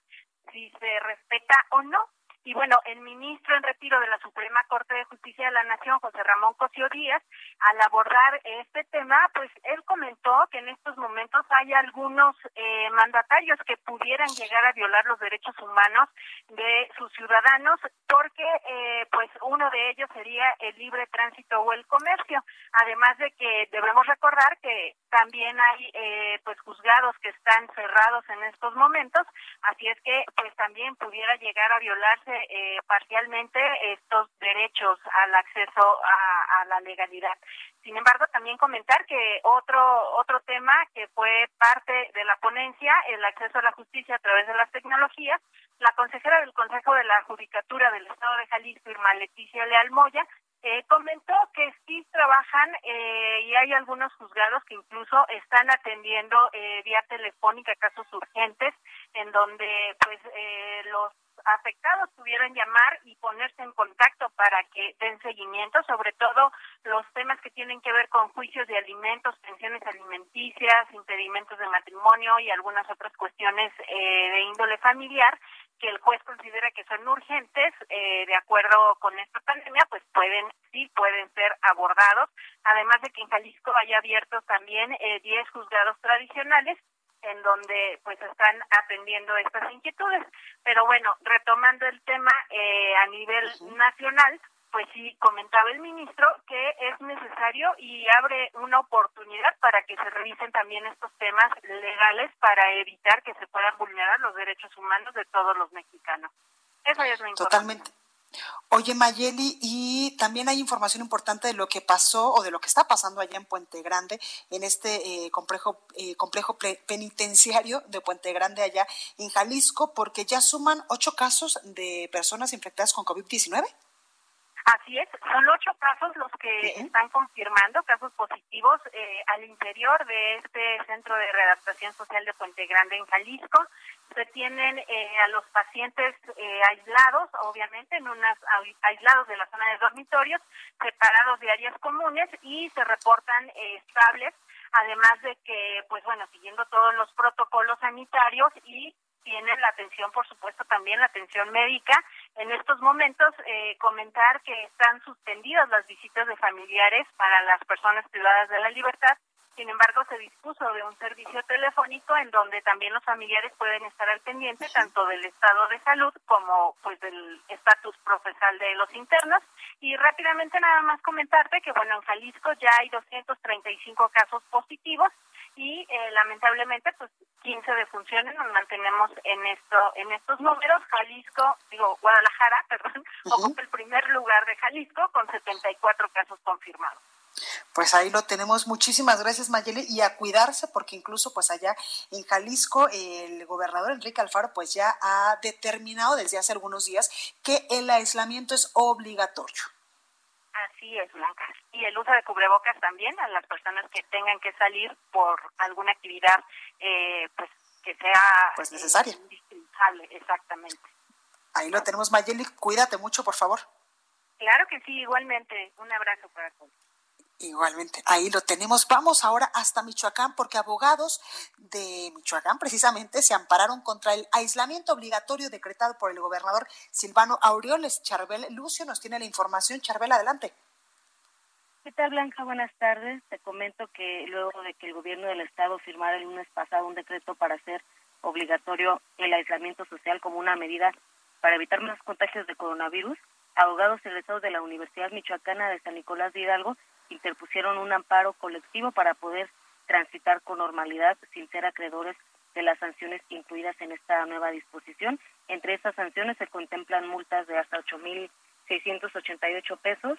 si se respeta o no. Y bueno, el ministro en retiro de la Suprema Corte de Justicia de la Nación, José Ramón Cosío Díaz, al abordar este tema, pues él comentó que en estos momentos hay algunos eh, mandatarios que pudieran llegar a violar los derechos humanos de sus ciudadanos, porque eh, pues uno de ellos sería el libre tránsito o el comercio. Además de que debemos recordar que también hay eh, pues juzgados que están cerrados en estos momentos, así es que pues también pudiera llegar a violarse eh, parcialmente estos derechos al acceso a, la legalidad. Sin embargo, también comentar que otro otro tema que fue parte de la ponencia, el acceso a la justicia a través de las tecnologías, la consejera del Consejo de la Judicatura del Estado de Jalisco, Irma Leticia Leal Moya, eh, comentó que sí trabajan eh, y hay algunos juzgados que incluso están atendiendo eh, vía telefónica casos urgentes en donde pues los afectados pudieran llamar y ponerse en contacto para que den seguimiento, sobre todo los temas que tienen que ver con juicios de alimentos, pensiones alimenticias, impedimentos de matrimonio y algunas otras cuestiones eh, de índole familiar que el juez considera que son urgentes eh, de acuerdo con esta pandemia, pues pueden sí pueden ser abordados. Además de que en Jalisco hay abiertos también 10 eh, juzgados tradicionales en donde pues están atendiendo estas inquietudes. Pero bueno, retomando el tema eh, a nivel nacional, pues sí comentaba el ministro que es necesario y abre una oportunidad para que se revisen también estos temas legales para evitar que se puedan vulnerar los derechos humanos de todos los mexicanos. Eso es lo importante. Totalmente. Oye, Mayeli, y también hay información importante de lo que pasó o de lo que está pasando allá en Puente Grande, en este eh, complejo, eh, complejo penitenciario de Puente Grande allá en Jalisco, porque ya suman ocho casos de personas infectadas con COVID-19. Así es, son ocho casos los que están confirmando casos positivos eh, al interior de este centro de readaptación social de Puente Grande en Jalisco. Se tienen eh, a los pacientes eh, aislados, obviamente, en unas aislados de la zona de dormitorios, separados de áreas comunes y se reportan estables, además de que, pues bueno, siguiendo todos los protocolos sanitarios y tienen la atención, por supuesto, también la atención médica En estos momentos, eh, comentar que están suspendidas las visitas de familiares para las personas privadas de la libertad. Sin embargo, se dispuso de un servicio telefónico en donde también los familiares pueden estar al pendiente tanto del estado de salud como pues del estatus procesal de los internos. Y rápidamente nada más comentarte que bueno, en Jalisco ya hay 235 casos positivos y eh, lamentablemente pues 15 defunciones nos mantenemos en esto en estos números Jalisco digo Guadalajara perdón ocupa el primer lugar de Jalisco con 74 casos confirmados pues ahí lo tenemos. Muchísimas gracias, Mayeli. Y a cuidarse, porque incluso pues allá en Jalisco, el gobernador Enrique Alfaro pues ya ha determinado desde hace algunos días que el aislamiento es obligatorio. Así es, Blanca. Y el uso de cubrebocas también a las personas que tengan que salir por alguna actividad eh, pues que sea pues necesaria. indispensable, exactamente. Ahí lo tenemos, Mayeli. Cuídate mucho, por favor. Claro que sí, igualmente. Un abrazo para todos. Igualmente, ahí lo tenemos. Vamos ahora hasta Michoacán porque abogados de Michoacán precisamente se ampararon contra el aislamiento obligatorio decretado por el gobernador Silvano Aureoles. Charbel Lucio nos tiene la información. Charbel, adelante. ¿Qué tal, Blanca? Buenas tardes. Te comento que luego de que el gobierno del estado firmara el lunes pasado un decreto para hacer obligatorio el aislamiento social como una medida para evitar más contagios de coronavirus, abogados egresados de la Universidad Michoacana de San Nicolás de Hidalgo interpusieron un amparo colectivo para poder transitar con normalidad sin ser acreedores de las sanciones incluidas en esta nueva disposición. Entre estas sanciones se contemplan multas de hasta 8.688 pesos,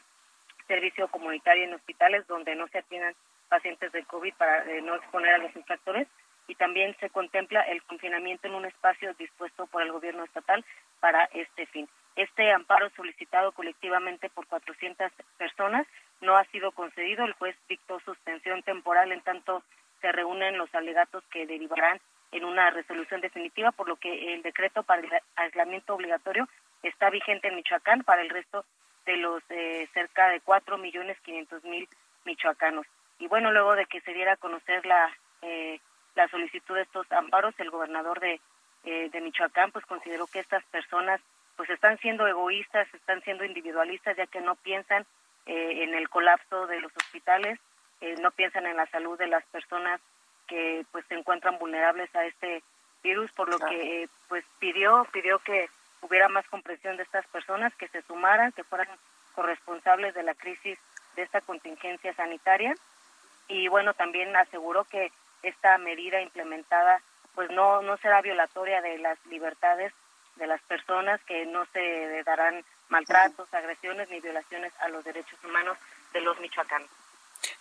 servicio comunitario en hospitales donde no se atiendan pacientes de COVID para eh, no exponer a los infractores y también se contempla el confinamiento en un espacio dispuesto por el gobierno estatal para este fin. Este amparo solicitado colectivamente por 400 personas no ha sido concedido. El juez dictó suspensión temporal en tanto se reúnen los alegatos que derivarán en una resolución definitiva, por lo que el decreto para el aislamiento obligatorio está vigente en Michoacán para el resto de los eh, cerca de cuatro millones quinientos mil michoacanos. Y bueno, luego de que se diera a conocer la eh, la solicitud de estos amparos, el gobernador de, eh, de Michoacán pues consideró que estas personas pues están siendo egoístas, están siendo individualistas, ya que no piensan eh, en el colapso de los hospitales, eh, no piensan en la salud de las personas que pues se encuentran vulnerables a este virus, por lo que pues pidió pidió que hubiera más comprensión de estas personas, que se sumaran, que fueran corresponsables de la crisis de esta contingencia sanitaria y bueno también aseguró que esta medida implementada pues no no será violatoria de las libertades de las personas que no se darán maltratos, agresiones ni violaciones a los derechos humanos de los michoacanos.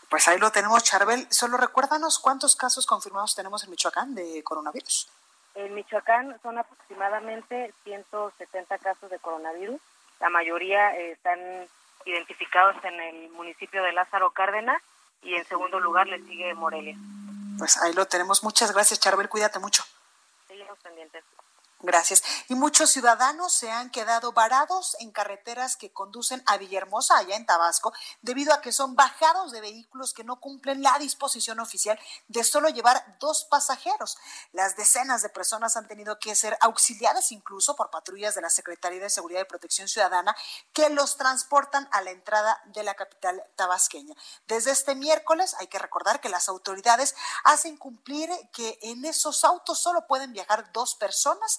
Pues ahí lo tenemos, Charbel. Solo recuérdanos cuántos casos confirmados tenemos en Michoacán de coronavirus. En Michoacán son aproximadamente 170 casos de coronavirus. La mayoría están identificados en el municipio de Lázaro Cárdenas y en segundo lugar le sigue Morelia. Pues ahí lo tenemos. Muchas gracias, Charbel. Cuídate mucho. Seguimos pendientes. Gracias. Y muchos ciudadanos se han quedado varados en carreteras que conducen a Villahermosa, allá en Tabasco, debido a que son bajados de vehículos que no cumplen la disposición oficial de solo llevar dos pasajeros. Las decenas de personas han tenido que ser auxiliadas incluso por patrullas de la Secretaría de Seguridad y Protección Ciudadana que los transportan a la entrada de la capital tabasqueña. Desde este miércoles hay que recordar que las autoridades hacen cumplir que en esos autos solo pueden viajar dos personas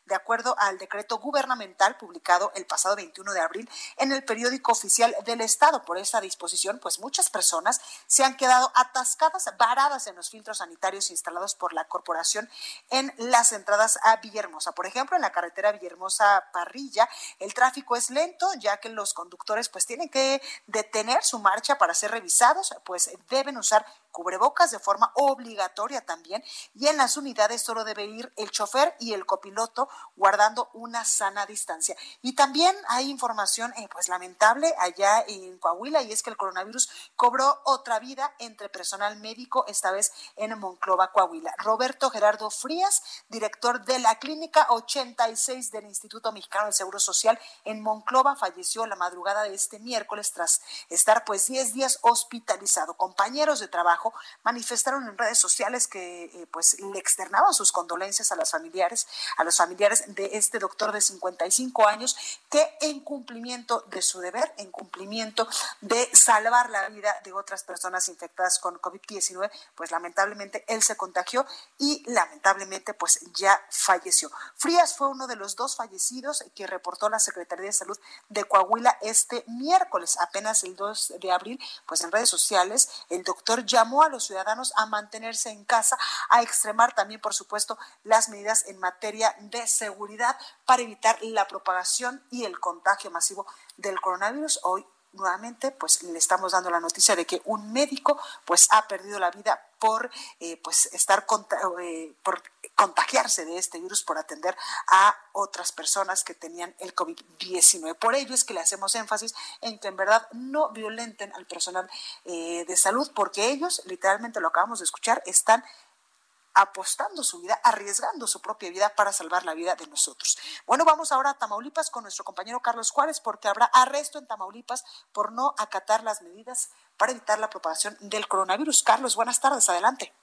de acuerdo al decreto gubernamental publicado el pasado 21 de abril en el periódico oficial del Estado. Por esa disposición, pues muchas personas se han quedado atascadas, varadas en los filtros sanitarios instalados por la corporación en las entradas a Villahermosa. Por ejemplo, en la carretera Villahermosa-Parrilla, el tráfico es lento, ya que los conductores pues tienen que detener su marcha para ser revisados, pues deben usar cubrebocas de forma obligatoria también y en las unidades solo debe ir el chofer y el copiloto guardando una sana distancia. Y también hay información eh, pues lamentable allá en Coahuila y es que el coronavirus cobró otra vida entre personal médico, esta vez en Monclova, Coahuila. Roberto Gerardo Frías, director de la clínica 86 del Instituto Mexicano del Seguro Social en Monclova, falleció la madrugada de este miércoles tras estar pues 10 días hospitalizado. Compañeros de trabajo manifestaron en redes sociales que eh, pues le externaban sus condolencias a las familiares, a los familiares de este doctor de 55 años que en cumplimiento de su deber, en cumplimiento de salvar la vida de otras personas infectadas con COVID-19, pues lamentablemente él se contagió y lamentablemente pues ya falleció. Frías fue uno de los dos fallecidos que reportó la Secretaría de Salud de Coahuila este miércoles, apenas el 2 de abril, pues en redes sociales el doctor llamó a los ciudadanos a mantenerse en casa, a extremar también, por supuesto, las medidas en materia de seguridad para evitar la propagación y el contagio masivo del coronavirus. Hoy nuevamente pues le estamos dando la noticia de que un médico pues ha perdido la vida por eh, pues estar eh, por contagiarse de este virus por atender a otras personas que tenían el COVID-19. Por ello es que le hacemos énfasis en que en verdad no violenten al personal eh, de salud porque ellos, literalmente lo acabamos de escuchar, están apostando su vida, arriesgando su propia vida para salvar la vida de nosotros. Bueno, vamos ahora a Tamaulipas con nuestro compañero Carlos Juárez porque habrá arresto en Tamaulipas por no acatar las medidas para evitar la propagación del coronavirus. Carlos, buenas tardes, adelante.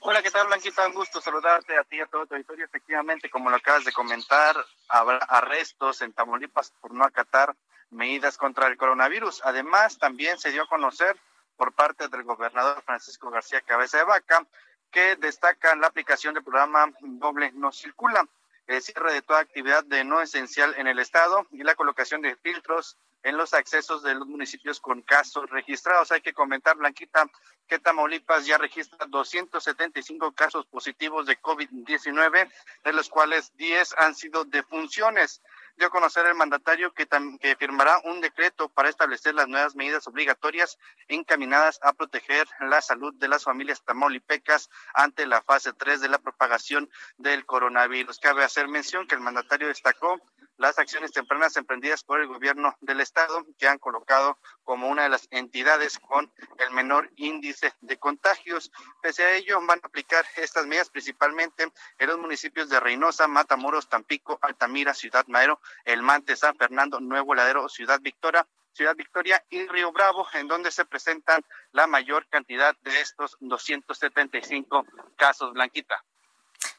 Hola, ¿qué tal, Blanquita? Un gusto saludarte a ti y a todo tu auditorio. Efectivamente, como lo acabas de comentar, habrá arrestos en Tamaulipas por no acatar medidas contra el coronavirus. Además, también se dio a conocer por parte del gobernador Francisco García Cabeza de Vaca que destacan la aplicación del programa Doble No Circula, el cierre de toda actividad de no esencial en el Estado y la colocación de filtros en los accesos de los municipios con casos registrados. Hay que comentar, Blanquita, que Tamaulipas ya registra 275 casos positivos de COVID-19, de los cuales 10 han sido defunciones dio a conocer el mandatario que, que firmará un decreto para establecer las nuevas medidas obligatorias encaminadas a proteger la salud de las familias tamaulipecas ante la fase 3 de la propagación del coronavirus. Cabe hacer mención que el mandatario destacó las acciones tempranas emprendidas por el gobierno del estado que han colocado como una de las entidades con el menor índice de contagios. Pese a ello, van a aplicar estas medidas principalmente en los municipios de Reynosa, Matamoros, Tampico, Altamira, Ciudad Madero, El Mante, San Fernando, Nuevo Ladero, Ciudad Victoria, Ciudad Victoria y Río Bravo, en donde se presentan la mayor cantidad de estos 275 casos, Blanquita.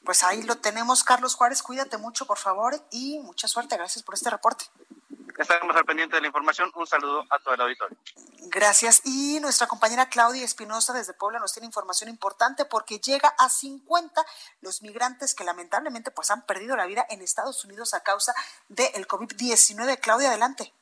Pues ahí lo tenemos, Carlos Juárez. Cuídate mucho, por favor, y mucha suerte. Gracias por este reporte. Estaremos al pendiente de la información. Un saludo a todo el auditorio. Gracias. Y nuestra compañera Claudia Espinosa desde Puebla nos tiene información importante porque llega a 50 los migrantes que lamentablemente pues han perdido la vida en Estados Unidos a causa del COVID-19. Claudia, adelante.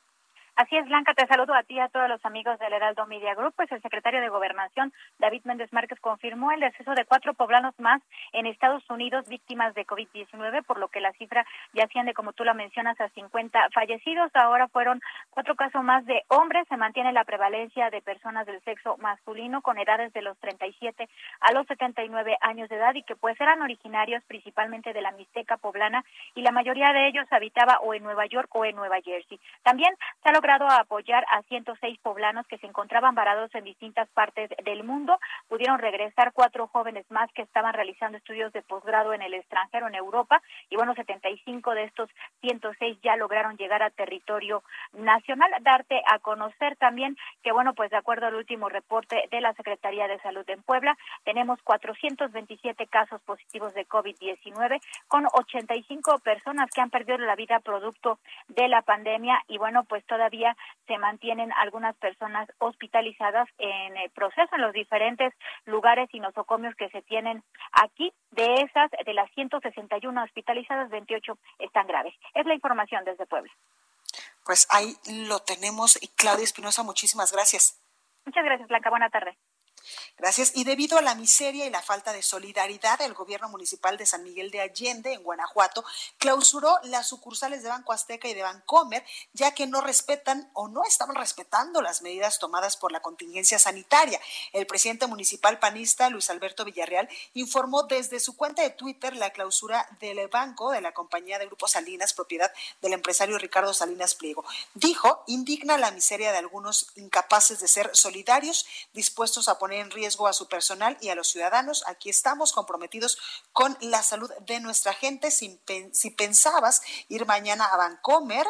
Así es, Blanca, te saludo a ti y a todos los amigos del Heraldo Media Group. Pues el secretario de Gobernación, David Méndez Márquez, confirmó el deceso de cuatro poblanos más en Estados Unidos víctimas de COVID-19, por lo que la cifra ya asciende, como tú la mencionas, a 50 fallecidos. Ahora fueron cuatro casos más de hombres. Se mantiene la prevalencia de personas del sexo masculino con edades de los 37 a los 79 años de edad y que pues eran originarios principalmente de la Mixteca poblana y la mayoría de ellos habitaba o en Nueva York o en Nueva Jersey. También se a apoyar a 106 poblanos que se encontraban varados en distintas partes del mundo. Pudieron regresar cuatro jóvenes más que estaban realizando estudios de posgrado en el extranjero, en Europa, y bueno, 75 de estos 106 ya lograron llegar a territorio nacional. Darte a conocer también que, bueno, pues de acuerdo al último reporte de la Secretaría de Salud en Puebla, tenemos 427 casos positivos de COVID-19 con 85 personas que han perdido la vida producto de la pandemia y bueno, pues todavía se mantienen algunas personas hospitalizadas en el proceso en los diferentes lugares y nosocomios que se tienen aquí. De esas, de las 161 hospitalizadas, 28 están graves. Es la información desde Puebla. Pues ahí lo tenemos. Claudia Espinosa, muchísimas gracias. Muchas gracias, Blanca. Buena tarde. Gracias. Y debido a la miseria y la falta de solidaridad, el gobierno municipal de San Miguel de Allende, en Guanajuato, clausuró las sucursales de Banco Azteca y de Bancomer, ya que no respetan o no estaban respetando las medidas tomadas por la contingencia sanitaria. El presidente municipal panista, Luis Alberto Villarreal, informó desde su cuenta de Twitter la clausura del banco de la compañía de Grupo Salinas, propiedad del empresario Ricardo Salinas Pliego. Dijo, indigna la miseria de algunos incapaces de ser solidarios, dispuestos a poner en riesgo a su personal y a los ciudadanos. Aquí estamos comprometidos con la salud de nuestra gente. Si, si pensabas ir mañana a Vancomer,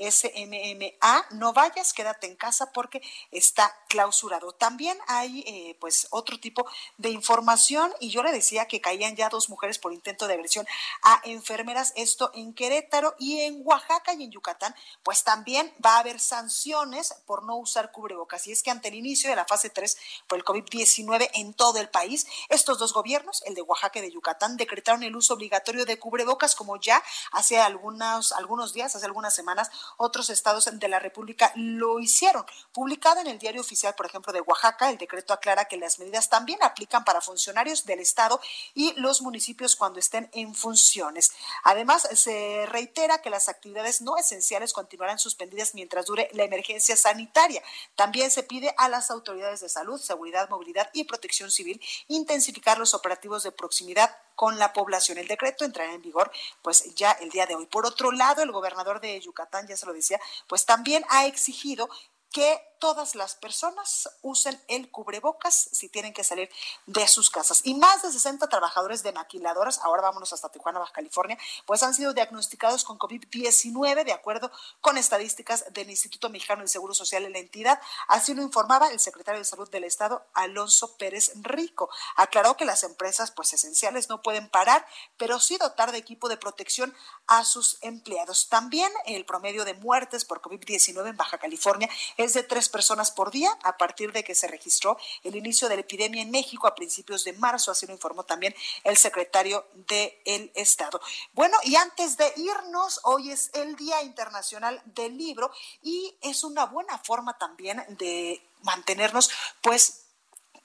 SMMA, no vayas, quédate en casa porque está clausurado. También hay eh, pues otro tipo de información y yo le decía que caían ya dos mujeres por intento de agresión a enfermeras, esto en Querétaro y en Oaxaca y en Yucatán, pues también va a haber sanciones por no usar cubrebocas. Y es que ante el inicio de la fase 3 por el COVID-19 en todo el país, estos dos gobiernos, el de Oaxaca y de Yucatán, decretaron el uso obligatorio de cubrebocas como ya hace algunos, algunos días, hace algunas semanas, otros estados de la República lo hicieron. Publicado en el diario oficial, por ejemplo, de Oaxaca, el decreto aclara que las medidas también aplican para funcionarios del Estado y los municipios cuando estén en funciones. Además, se reitera que las actividades no esenciales continuarán suspendidas mientras dure la emergencia sanitaria. También se pide a las autoridades de salud, seguridad, movilidad y protección civil intensificar los operativos de proximidad con la población. El decreto entrará en vigor pues ya el día de hoy. Por otro lado, el gobernador de Yucatán, ya se lo decía, pues también ha exigido que todas las personas usen el cubrebocas si tienen que salir de sus casas. Y más de 60 trabajadores de maquiladoras, ahora vámonos hasta Tijuana, Baja California, pues han sido diagnosticados con COVID-19 de acuerdo con estadísticas del Instituto Mexicano del Seguro Social en la entidad. Así lo informaba el secretario de Salud del Estado, Alonso Pérez Rico. Aclaró que las empresas pues esenciales no pueden parar, pero sí dotar de equipo de protección a sus empleados. También el promedio de muertes por COVID-19 en Baja California es de tres personas por día a partir de que se registró el inicio de la epidemia en México a principios de marzo, así lo informó también el secretario del Estado. Bueno, y antes de irnos, hoy es el Día Internacional del Libro y es una buena forma también de mantenernos pues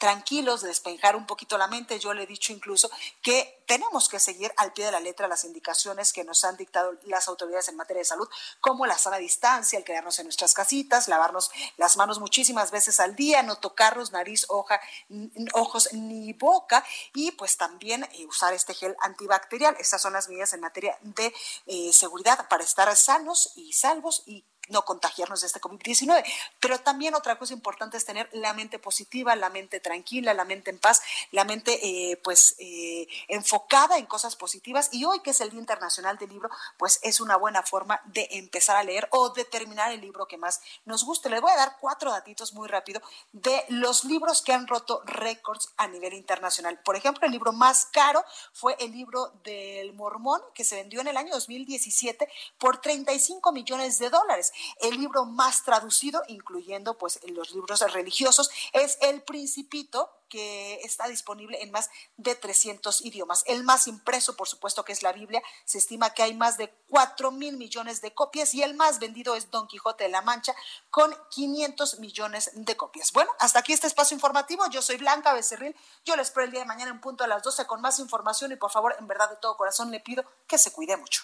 tranquilos, de despejar un poquito la mente. Yo le he dicho incluso que tenemos que seguir al pie de la letra las indicaciones que nos han dictado las autoridades en materia de salud, como la sana distancia, el quedarnos en nuestras casitas, lavarnos las manos muchísimas veces al día, no tocarnos nariz, hoja, ojos ni boca y pues también eh, usar este gel antibacterial. Estas son las medidas en materia de eh, seguridad para estar sanos y salvos y no contagiarnos de este COVID-19. Pero también otra cosa importante es tener la mente positiva, la mente tranquila, la mente en paz, la mente eh, pues eh, enfocada en cosas positivas. Y hoy que es el Día Internacional del Libro, pues es una buena forma de empezar a leer o de terminar el libro que más nos guste. Les voy a dar cuatro datitos muy rápido de los libros que han roto récords a nivel internacional. Por ejemplo, el libro más caro fue el libro del Mormón, que se vendió en el año 2017 por 35 millones de dólares. El libro más traducido, incluyendo pues los libros religiosos, es El Principito, que está disponible en más de 300 idiomas. El más impreso, por supuesto, que es la Biblia. Se estima que hay más de 4 mil millones de copias y el más vendido es Don Quijote de la Mancha con 500 millones de copias. Bueno, hasta aquí este espacio informativo. Yo soy Blanca Becerril. Yo les espero el día de mañana en punto a las 12 con más información y por favor, en verdad de todo corazón le pido que se cuide mucho.